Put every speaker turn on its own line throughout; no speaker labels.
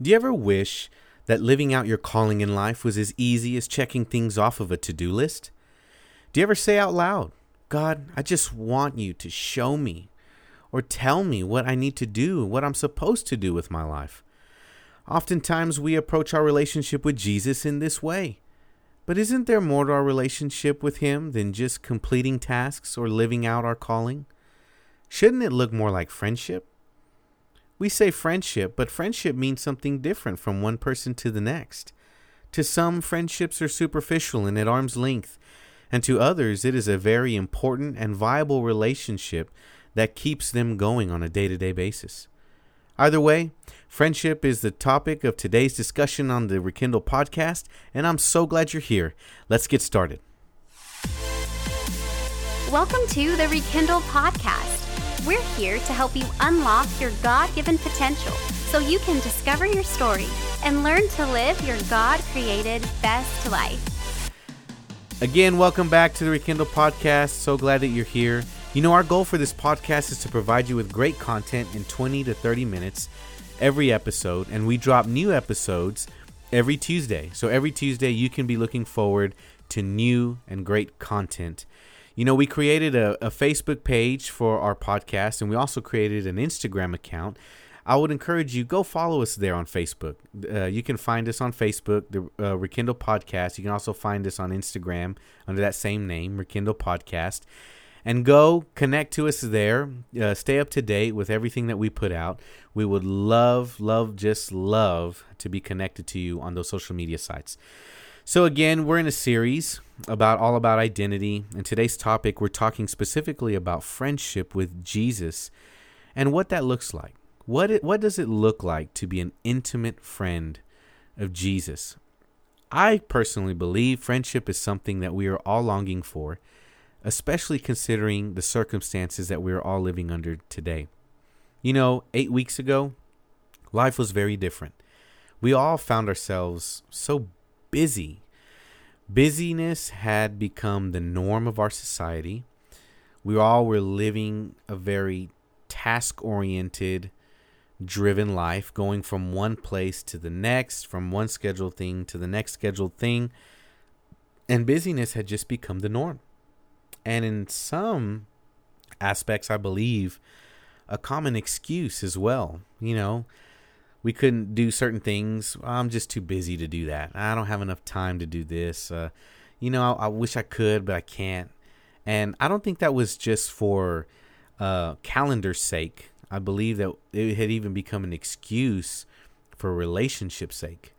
Do you ever wish that living out your calling in life was as easy as checking things off of a to do list? Do you ever say out loud, God, I just want you to show me or tell me what I need to do, what I'm supposed to do with my life? Oftentimes we approach our relationship with Jesus in this way. But isn't there more to our relationship with Him than just completing tasks or living out our calling? Shouldn't it look more like friendship? We say friendship, but friendship means something different from one person to the next. To some, friendships are superficial and at arm's length, and to others, it is a very important and viable relationship that keeps them going on a day to day basis. Either way, friendship is the topic of today's discussion on the Rekindle podcast, and I'm so glad you're here. Let's get started.
Welcome to the Rekindle podcast. We're here to help you unlock your God given potential so you can discover your story and learn to live your God created best life.
Again, welcome back to the Rekindle podcast. So glad that you're here. You know, our goal for this podcast is to provide you with great content in 20 to 30 minutes every episode, and we drop new episodes every Tuesday. So every Tuesday, you can be looking forward to new and great content. You know, we created a, a, Facebook page for our podcast, and we also created an Instagram account. I would encourage you go follow us there on Facebook. Uh, you can find us on Facebook, the uh, Rekindle Podcast. You can also find us on Instagram under that same name, Rekindle Podcast. And go connect to us there. Uh, stay up to date with everything that we put out. We would love, love, just love to be connected to you on those social media sites. So again, we're in a series about all about identity. And today's topic, we're talking specifically about friendship with Jesus and what that looks like. What it, what does it look like to be an intimate friend of Jesus? I personally believe friendship is something that we are all longing for, especially considering the circumstances that we are all living under today. You know, 8 weeks ago, life was very different. We all found ourselves so busy Busyness had become the norm of our society. We all were living a very task oriented, driven life, going from one place to the next, from one scheduled thing to the next scheduled thing. And busyness had just become the norm. And in some aspects, I believe, a common excuse as well. You know, we couldn't do certain things. I'm just too busy to do that. I don't have enough time to do this. Uh, you know, I, I, wish I could, but I can't. And I don't think that was just for uh, calendar's sake. I believe that it had even become an excuse for relationship's sake.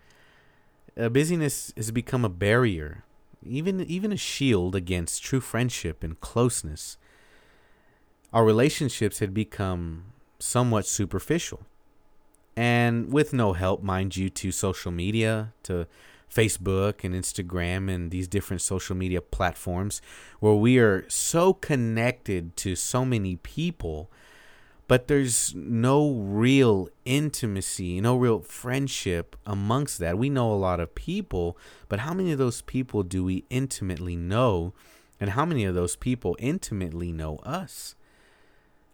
Uh, busyness has become a barrier, even even a shield against true friendship and closeness. Our relationships had become somewhat superficial and with no help, mind you, to social media, to Facebook and Instagram and these different social media platforms where we are so connected to so many people, but there's no real intimacy, no real friendship amongst that. We know a lot of people, but how many of those people do we intimately know? And how many of those people intimately know us?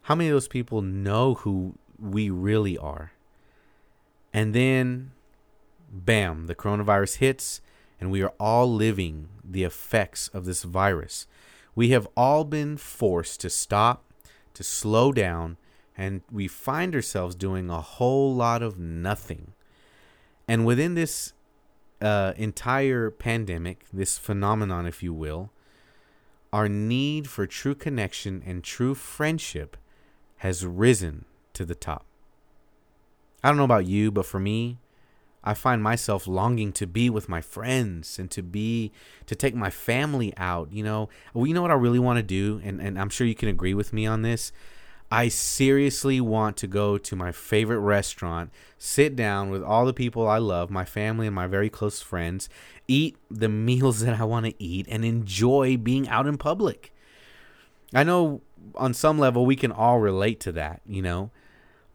How many of those people know who we really are? And then, bam, the coronavirus hits, and we are all living the effects of this virus. We have all been forced to stop, to slow down, and we find ourselves doing a whole lot of nothing. And within this uh, entire pandemic, this phenomenon, if you will, our need for true connection and true friendship has risen to the top. I don't know about you, but for me, I find myself longing to be with my friends and to be to take my family out. You know, well, you know what I really want to do, and and I'm sure you can agree with me on this. I seriously want to go to my favorite restaurant, sit down with all the people I love, my family and my very close friends, eat the meals that I want to eat, and enjoy being out in public. I know on some level we can all relate to that, you know,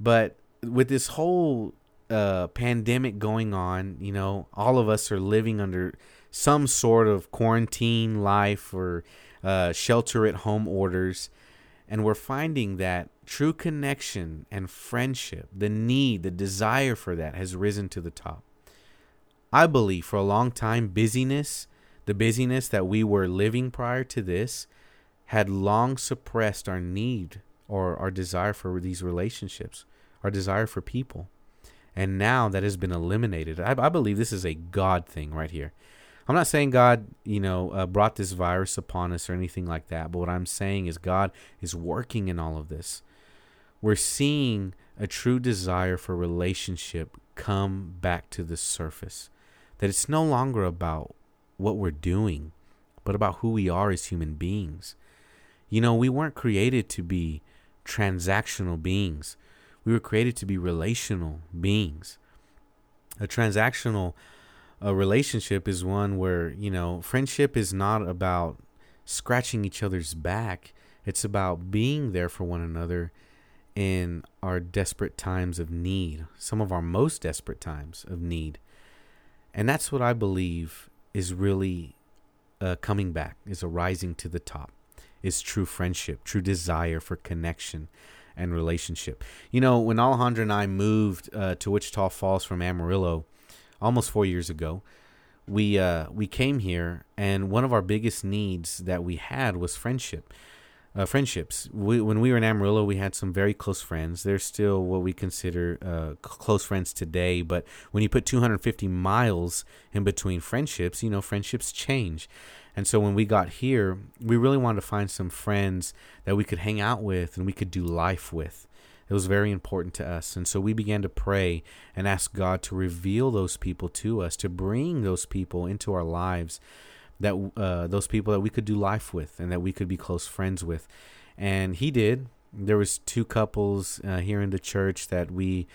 but with this whole uh, pandemic going on, you know, all of us are living under some sort of quarantine life or uh, shelter at home orders. And we're finding that true connection and friendship, the need, the desire for that has risen to the top. I believe for a long time, busyness, the busyness that we were living prior to this, had long suppressed our need or our desire for these relationships, our desire for people. And now that has been eliminated. I, I believe this is a God thing right here. I'm not saying God, you know, uh, brought this virus upon us or anything like that, but what I'm saying is God is working in all of this. We're seeing a true desire for relationship come back to the surface. That it's no longer about what we're doing, but about who we are as human beings. You know, we weren't created to be transactional beings. We were created to be relational beings. A transactional a relationship is one where, you know, friendship is not about scratching each other's back. It's about being there for one another in our desperate times of need, some of our most desperate times of need. And that's what I believe is really uh, coming back, is arising to the top, is true friendship, true desire for connection and relationship. You know, when Alejandra and I moved uh, to Wichita Falls from Amarillo almost four years ago, we uh, we came here, and one of our biggest needs that we had was friendship. Uh, friendships. We, when we were in Amarillo, we had some very close friends. They're still what we consider uh, close friends today. But when you put 250 miles in between friendships, you know, friendships change. And so when we got here, we really wanted to find some friends that we could hang out with and we could do life with. It was very important to us. And so we began to pray and ask God to reveal those people to us, to bring those people into our lives, that uh, those people that we could do life with and that we could be close friends with. And He did. There was two couples uh, here in the church that we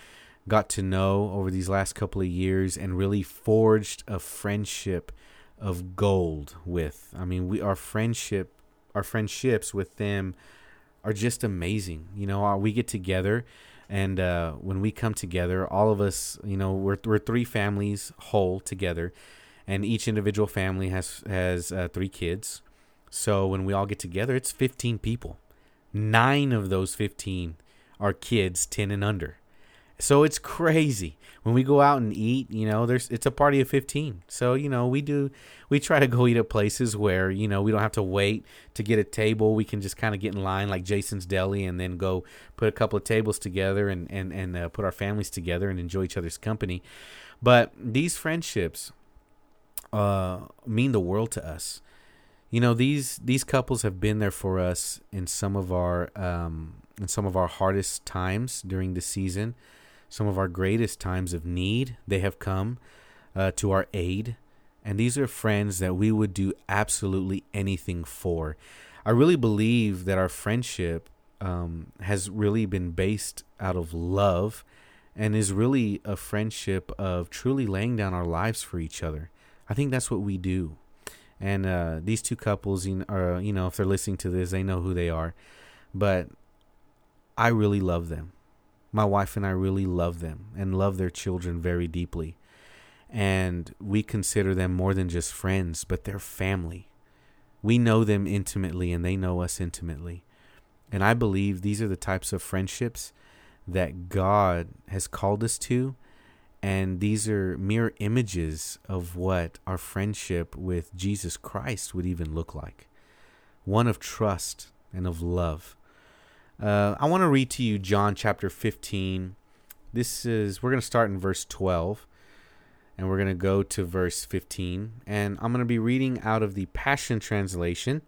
got to know over these last couple of years and really forged a friendship of gold with. I mean, we our friendship, our friendships with them are just amazing. You know, uh, we get together, and uh, when we come together, all of us, you know, we're we're three families whole together, and each individual family has has uh, three kids. So when we all get together, it's fifteen people. Nine of those fifteen are kids ten and under. So it's crazy when we go out and eat. You know, there's it's a party of fifteen. So you know, we do we try to go eat at places where you know we don't have to wait to get a table. We can just kind of get in line like Jason's Deli and then go put a couple of tables together and and and uh, put our families together and enjoy each other's company. But these friendships uh, mean the world to us. You know these these couples have been there for us in some of our um, in some of our hardest times during the season some of our greatest times of need. They have come uh, to our aid. And these are friends that we would do absolutely anything for. I really believe that our friendship um, has really been based out of love and is really a friendship of truly laying down our lives for each other. I think that's what we do. And uh, these two couples, you know, are, you know, if they're listening to this, they know who they are. But I really love them my wife and I really love them and love their children very deeply. And we consider them more than just friends, but they're family. We know them intimately and they know us intimately. And I believe these are the types of friendships that God has called us to. And these are mere images of what our friendship with Jesus Christ would even look like one of trust and of love. Uh, I want to read to you John chapter 15. This is, we're going to start in verse 12 and we're going to go to verse 15. And I'm going to be reading out of the Passion Translation,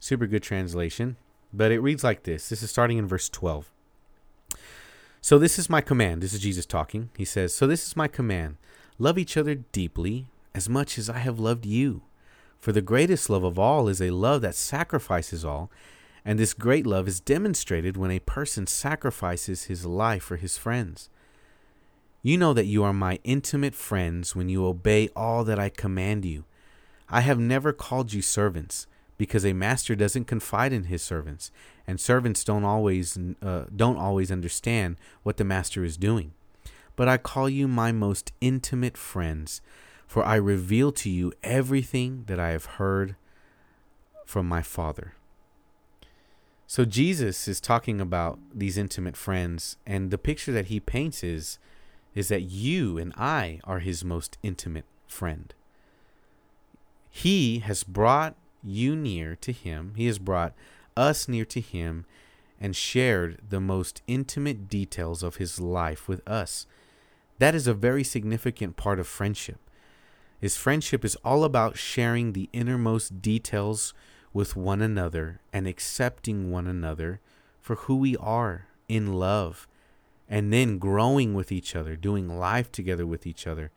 super good translation, but it reads like this. This is starting in verse 12. So, this is my command. This is Jesus talking. He says, So, this is my command love each other deeply as much as I have loved you. For the greatest love of all is a love that sacrifices all and this great love is demonstrated when a person sacrifices his life for his friends. You know that you are my intimate friends when you obey all that I command you. I have never called you servants, because a master doesn't confide in his servants, and servants don't always uh, don't always understand what the master is doing. But I call you my most intimate friends, for I reveal to you everything that I have heard from my Father. So Jesus is talking about these intimate friends, and the picture that he paints is is that you and I are his most intimate friend. He has brought you near to him. He has brought us near to him and shared the most intimate details of his life with us. That is a very significant part of friendship. His friendship is all about sharing the innermost details with one another and accepting one another for who we are in love and then growing with each other, doing life together with each other.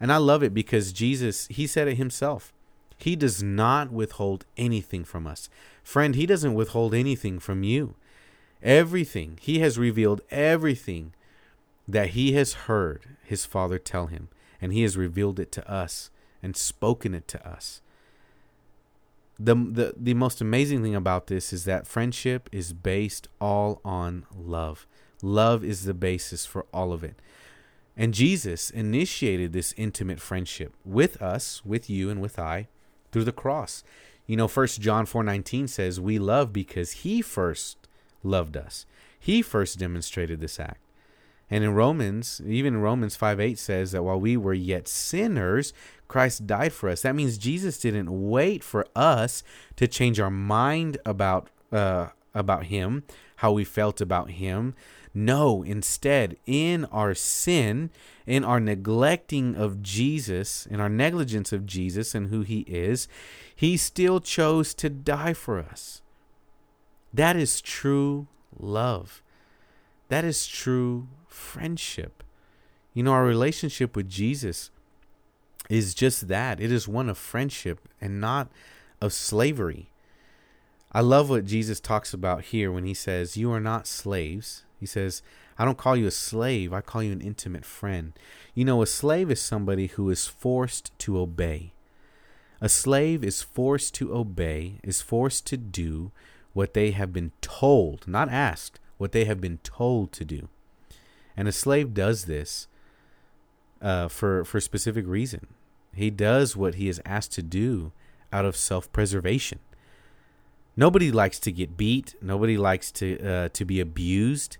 And I love it because Jesus, he said it himself. He does not withhold anything from us. Friend, he doesn't withhold anything from you. Everything, he has revealed everything that he has heard his Father tell him, and he has revealed it to us and spoken it to us. The, the, the most amazing thing about this is that friendship is based all on love. Love is the basis for all of it. And Jesus initiated this intimate friendship with us, with you, and with I through the cross. You know, First John 4:19 says, "We love because he first loved us. He first demonstrated this act." And in Romans, even Romans 5 8 says that while we were yet sinners, Christ died for us. That means Jesus didn't wait for us to change our mind about uh, about him, how we felt about him. No, instead, in our sin, in our neglecting of Jesus, in our negligence of Jesus and who he is, he still chose to die for us. That is true love. That is true friendship. You know, our relationship with Jesus is just that it is one of friendship and not of slavery. I love what Jesus talks about here when he says, You are not slaves. He says, I don't call you a slave, I call you an intimate friend. You know, a slave is somebody who is forced to obey. A slave is forced to obey, is forced to do what they have been told, not asked, what they have been told to do. And a slave does this uh, for for a specific reason. He does what he is asked to do out of self preservation. Nobody likes to get beat. Nobody likes to uh, to be abused.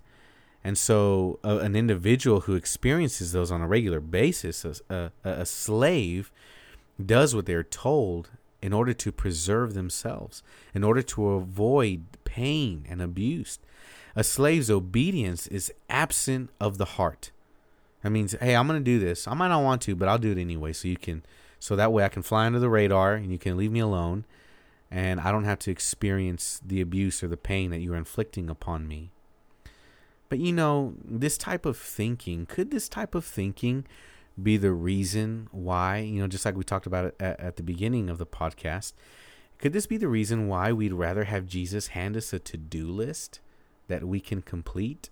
And so, uh, an individual who experiences those on a regular basis, a, a, a slave, does what they're told in order to preserve themselves, in order to avoid pain and abuse. A slave's obedience is absent of the heart. That means, hey, I'm going to do this. I might not want to, but I'll do it anyway. So you can, so that way I can fly under the radar and you can leave me alone, and I don't have to experience the abuse or the pain that you're inflicting upon me. But you know, this type of thinking, could this type of thinking be the reason why, you know, just like we talked about at, at the beginning of the podcast, could this be the reason why we'd rather have Jesus hand us a to do list that we can complete?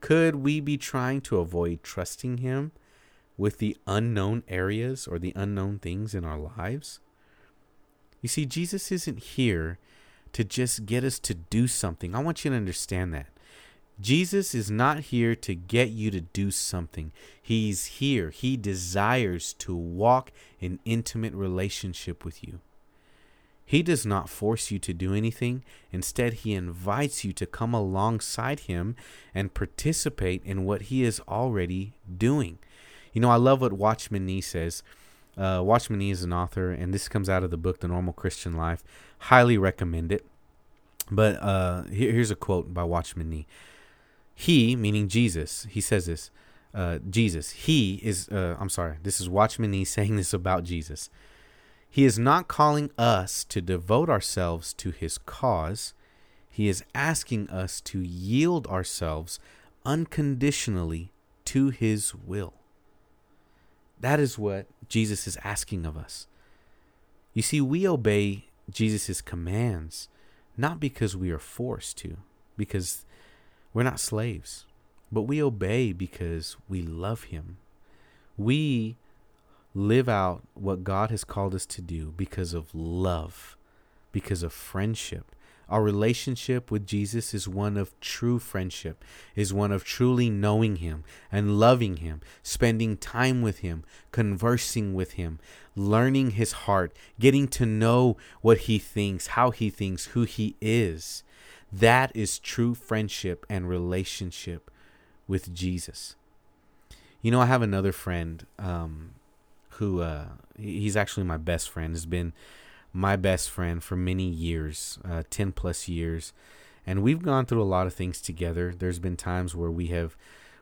Could we be trying to avoid trusting Him with the unknown areas or the unknown things in our lives? You see, Jesus isn't here to just get us to do something. I want you to understand that. Jesus is not here to get you to do something. He's here. He desires to walk in intimate relationship with you. He does not force you to do anything. Instead, he invites you to come alongside him and participate in what he is already doing. You know, I love what Watchman Nee says. Uh, Watchman Nee is an author, and this comes out of the book, The Normal Christian Life. Highly recommend it. But uh, here, here's a quote by Watchman Nee. He, meaning Jesus, he says this. Uh, Jesus, he is, uh, I'm sorry, this is Watchman Nee saying this about Jesus. He is not calling us to devote ourselves to his cause. He is asking us to yield ourselves unconditionally to his will. That is what Jesus is asking of us. You see, we obey Jesus' commands not because we are forced to, because we're not slaves, but we obey because we love him. We live out what God has called us to do because of love, because of friendship. Our relationship with Jesus is one of true friendship, is one of truly knowing Him and loving Him, spending time with Him, conversing with Him, learning His heart, getting to know what He thinks, how He thinks, who He is. That is true friendship and relationship with Jesus. You know, I have another friend um, who uh, he's actually my best friend. Has been my best friend for many years, uh, 10 plus years. And we've gone through a lot of things together. There's been times where we have,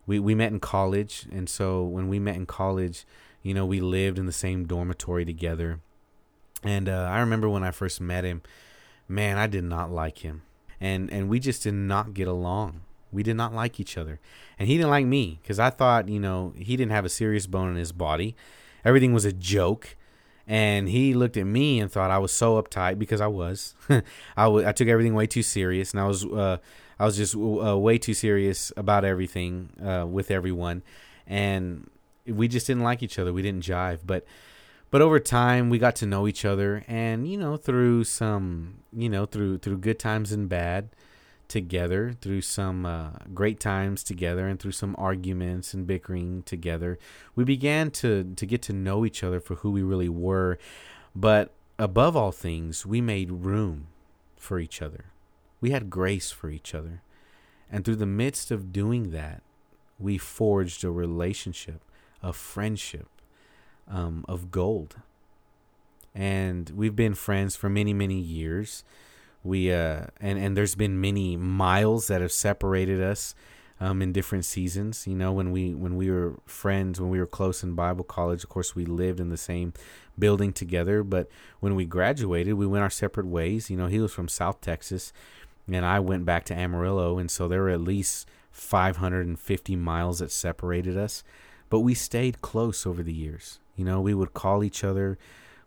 we, we met in college. And so when we met in college, you know, we lived in the same dormitory together. And uh, I remember when I first met him, man, I did not like him. And, and we just did not get along. We did not like each other. And he didn't like me because I thought, you know, he didn't have a serious bone in his body. Everything was a joke and he looked at me and thought I was so uptight because I was. I, w- I took everything way too serious, and I was uh, I was just uh, way too serious about everything uh, with everyone, and we just didn't like each other. We didn't jive, but but over time we got to know each other, and you know through some you know through through good times and bad, together through some uh, great times together and through some arguments and bickering together. We began to to get to know each other for who we really were. But above all things we made room for each other. We had grace for each other. And through the midst of doing that we forged a relationship a friendship um, of gold. And we've been friends for many many years we uh and and there's been many miles that have separated us um, in different seasons. You know, when we when we were friends, when we were close in Bible college, of course, we lived in the same building together. But when we graduated, we went our separate ways. You know, he was from South Texas, and I went back to Amarillo, and so there were at least 550 miles that separated us. But we stayed close over the years. You know, we would call each other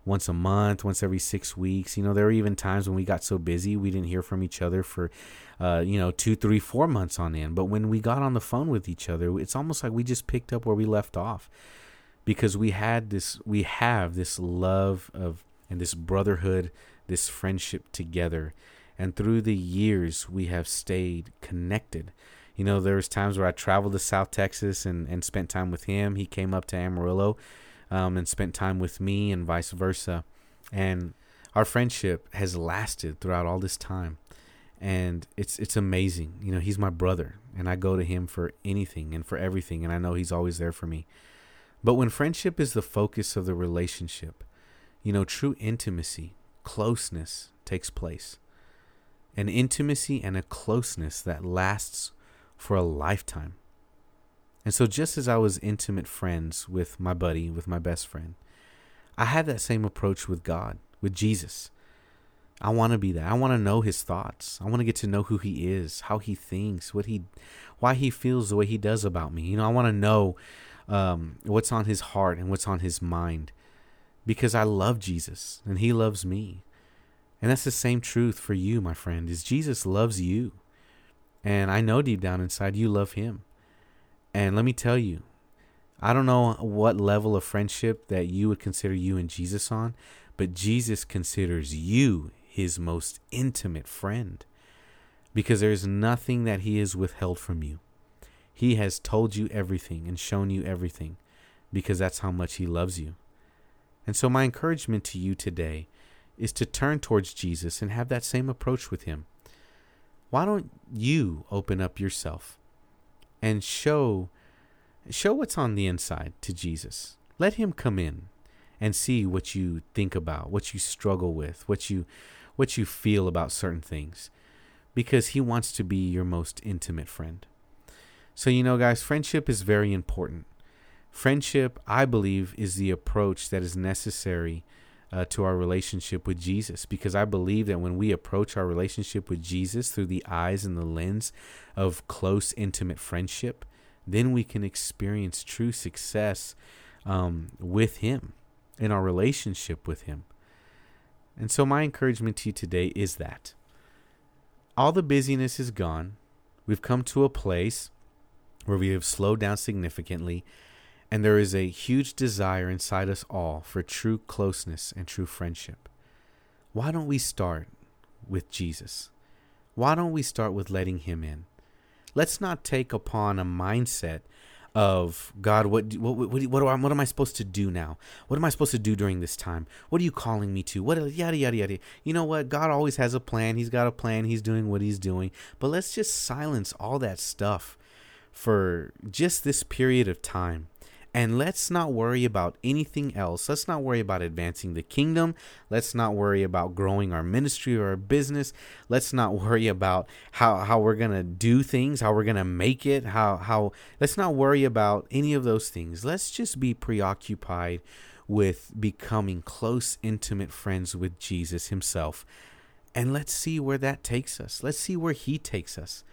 once a month, once every six weeks. You know, there were even times when we got so busy we didn't hear from each other for, uh, you know, two, three, four months on end. But when we got on the phone with each other, it's almost like we just picked up where we left off because we had this, we have this love of, and this brotherhood, this friendship together. And through the years, we have stayed connected. You know, there was times where I traveled to South Texas and, and spent time with him. He came up to Amarillo um, and spent time with me and vice versa. And our friendship has lasted throughout all this time. And it's it's amazing. You know, he's my brother and I go to him for anything and for everything and I know he's always there for me. But when friendship is the focus of the relationship, you know, true intimacy, closeness takes place. An intimacy and a closeness that lasts for a lifetime. And so, just as I was intimate friends with my buddy, with my best friend, I had that same approach with God, with Jesus. I want to be that. I want to know his thoughts. I want to get to know who he is, how he thinks, what he, why he feels the way he does about me. You know, I want to know um, what's on his heart and what's on his mind, because I love Jesus and he loves me. And that's the same truth for you, my friend. Is Jesus loves you, and I know deep down inside you love him. And let me tell you, I don't know what level of friendship that you would consider you and Jesus on, but Jesus considers you his most intimate friend because there's nothing that he has withheld from you. He has told you everything and shown you everything because that's how much he loves you. And so, my encouragement to you today is to turn towards Jesus and have that same approach with him. Why don't you open up yourself? And show show what's on the inside to Jesus. Let him come in and see what you think about, what you struggle with, what you what you feel about certain things because he wants to be your most intimate friend. So you know guys, friendship is very important. Friendship, I believe, is the approach that is necessary uh, to our relationship with Jesus because I believe that when we approach our relationship with Jesus through the eyes and the lens of close, intimate friendship, then we can experience true success um, with Him in our relationship with Him. And so, my encouragement to you today is that all the busyness is gone. We've come to a place where we have slowed down significantly and there is a huge desire inside us all for true closeness and true friendship. Why don't we start with Jesus Why don't we start with letting Him in? Let's not take upon a mindset of God, what what what, am, what am I supposed to do now? What am I supposed to do during this time? What are you calling me to? What yada yada yada. You know what? God always has a plan. He's got a plan. He's doing what he's doing. But let's just silence all that stuff for just this period of time and let's not worry about anything else. Let's not worry about advancing the kingdom. Let's not worry about growing our ministry or our business. Let's not worry about how, how we're going to do things, how we're going to make it, how, how, let's not worry about any of those things. Let's just be preoccupied with becoming close, intimate friends with Jesus Himself. And let's see where that takes us. Let's see where He takes us.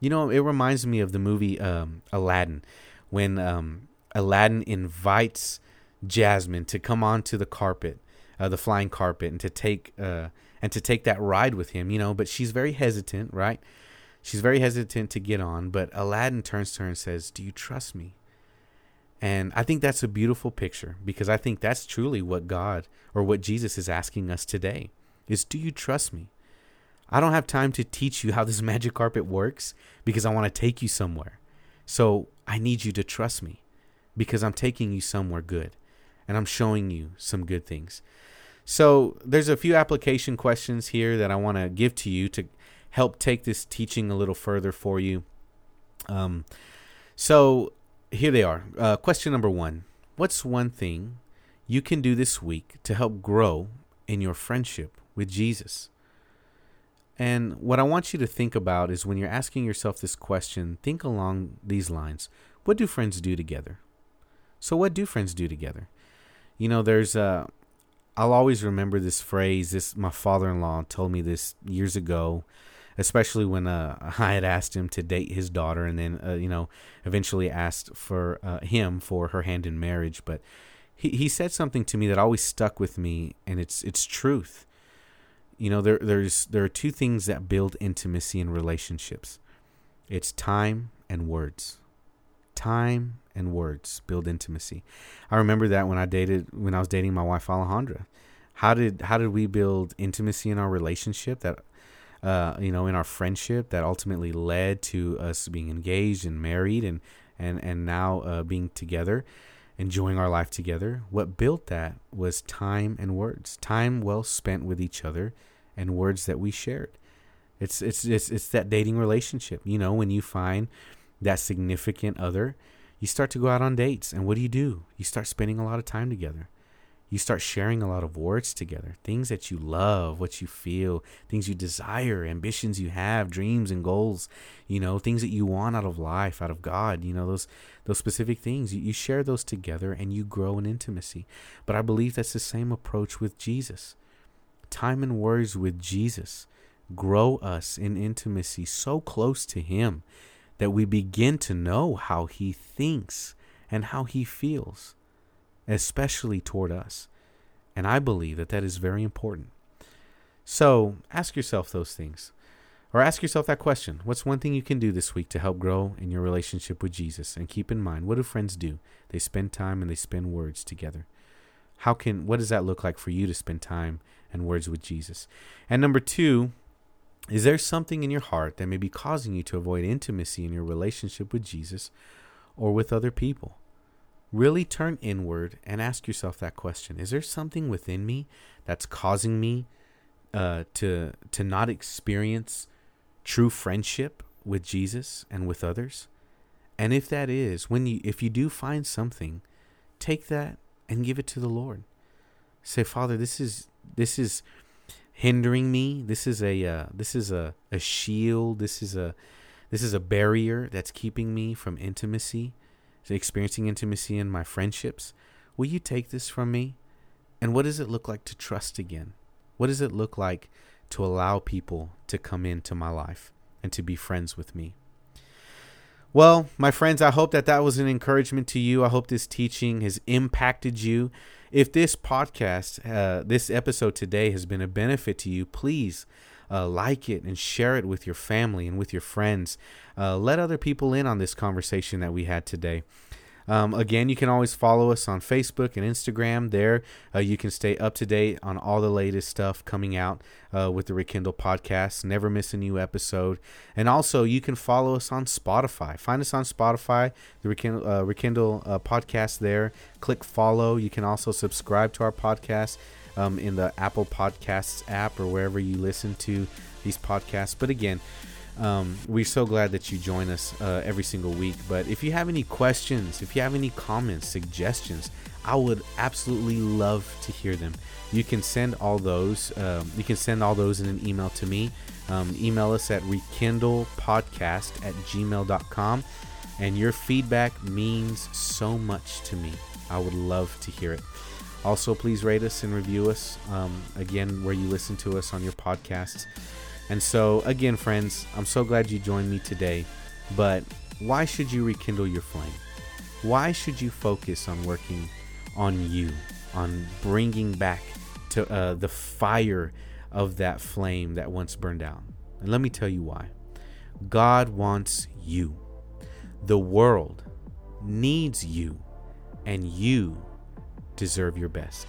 You know, it reminds me of the movie um, Aladdin when um, Aladdin invites Jasmine to come onto the carpet, uh, the flying carpet, and to take uh, and to take that ride with him. You know, but she's very hesitant, right? She's very hesitant to get on. But Aladdin turns to her and says, "Do you trust me?" And I think that's a beautiful picture because I think that's truly what God or what Jesus is asking us today is do you trust me? I don't have time to teach you how this magic carpet works because I want to take you somewhere. So I need you to trust me because I'm taking you somewhere good and I'm showing you some good things. So, there's a few application questions here that I want to give to you to help take this teaching a little further for you. Um, so, here they are. Uh, question number one What's one thing you can do this week to help grow in your friendship with Jesus? And what I want you to think about is when you're asking yourself this question, think along these lines What do friends do together? So what do friends do together? You know, there's uh I'll always remember this phrase. This my father-in-law told me this years ago, especially when uh, I had asked him to date his daughter, and then uh, you know eventually asked for uh, him for her hand in marriage. But he he said something to me that always stuck with me, and it's it's truth. You know, there there's there are two things that build intimacy in relationships. It's time and words. Time and words build intimacy. I remember that when I dated when I was dating my wife Alejandra. How did how did we build intimacy in our relationship that uh, you know in our friendship that ultimately led to us being engaged and married and and and now uh, being together enjoying our life together what built that was time and words time well spent with each other and words that we shared it's it's it's, it's that dating relationship you know when you find that significant other you start to go out on dates. And what do you do? You start spending a lot of time together. You start sharing a lot of words together, things that you love, what you feel, things you desire, ambitions you have, dreams and goals, you know, things that you want out of life, out of God, you know, those those specific things. You, you share those together and you grow in intimacy. But I believe that's the same approach with Jesus. Time and words with Jesus grow us in intimacy so close to Him that we begin to know how He thinks and how He feels, especially toward us. And I believe that that is very important. So ask yourself those things. Or ask yourself that question What's one thing you can do this week to help grow in your relationship with Jesus? And keep in mind, what do friends do? They spend time and they spend words together. How can what does that look like for you to spend time and words with Jesus? And number two, is there something in your heart that may be causing you to avoid intimacy in your relationship with Jesus or with other people? Really turn inward and ask yourself that question. Is there something within me that's causing me uh, to to not experience true friendship with Jesus and with others? And if that is, when you if you do find something, take that and give it to the Lord. Say, Father, this is this is hindering me. This is a uh, this is a, a shield. This is a this is a barrier that's keeping me from intimacy, experiencing intimacy in my friendships. Will you take this from me? And what does it look like to trust again? What does it look like to allow people to come into my life and to be friends with me? Well, my friends, I hope that that was an encouragement to you. I hope this teaching has impacted you if this podcast, uh, this episode today has been a benefit to you, please uh, like it and share it with your family and with your friends. Uh, let other people in on this conversation that we had today. Um, again, you can always follow us on Facebook and Instagram. There, uh, you can stay up to date on all the latest stuff coming out uh, with the Rekindle podcast. Never miss a new episode. And also, you can follow us on Spotify. Find us on Spotify, the Rekindle, uh, Rekindle uh, podcast there. Click follow. You can also subscribe to our podcast um, in the Apple Podcasts app or wherever you listen to these podcasts. But again, um, we're so glad that you join us uh, every single week. But if you have any questions, if you have any comments, suggestions, I would absolutely love to hear them. You can send all those. Um, you can send all those in an email to me. Um, email us at rekindlepodcast at gmail.com. And your feedback means so much to me. I would love to hear it. Also, please rate us and review us. Um, again, where you listen to us on your podcasts. And so, again, friends, I'm so glad you joined me today. But why should you rekindle your flame? Why should you focus on working on you, on bringing back to uh, the fire of that flame that once burned out? And let me tell you why. God wants you. The world needs you, and you deserve your best.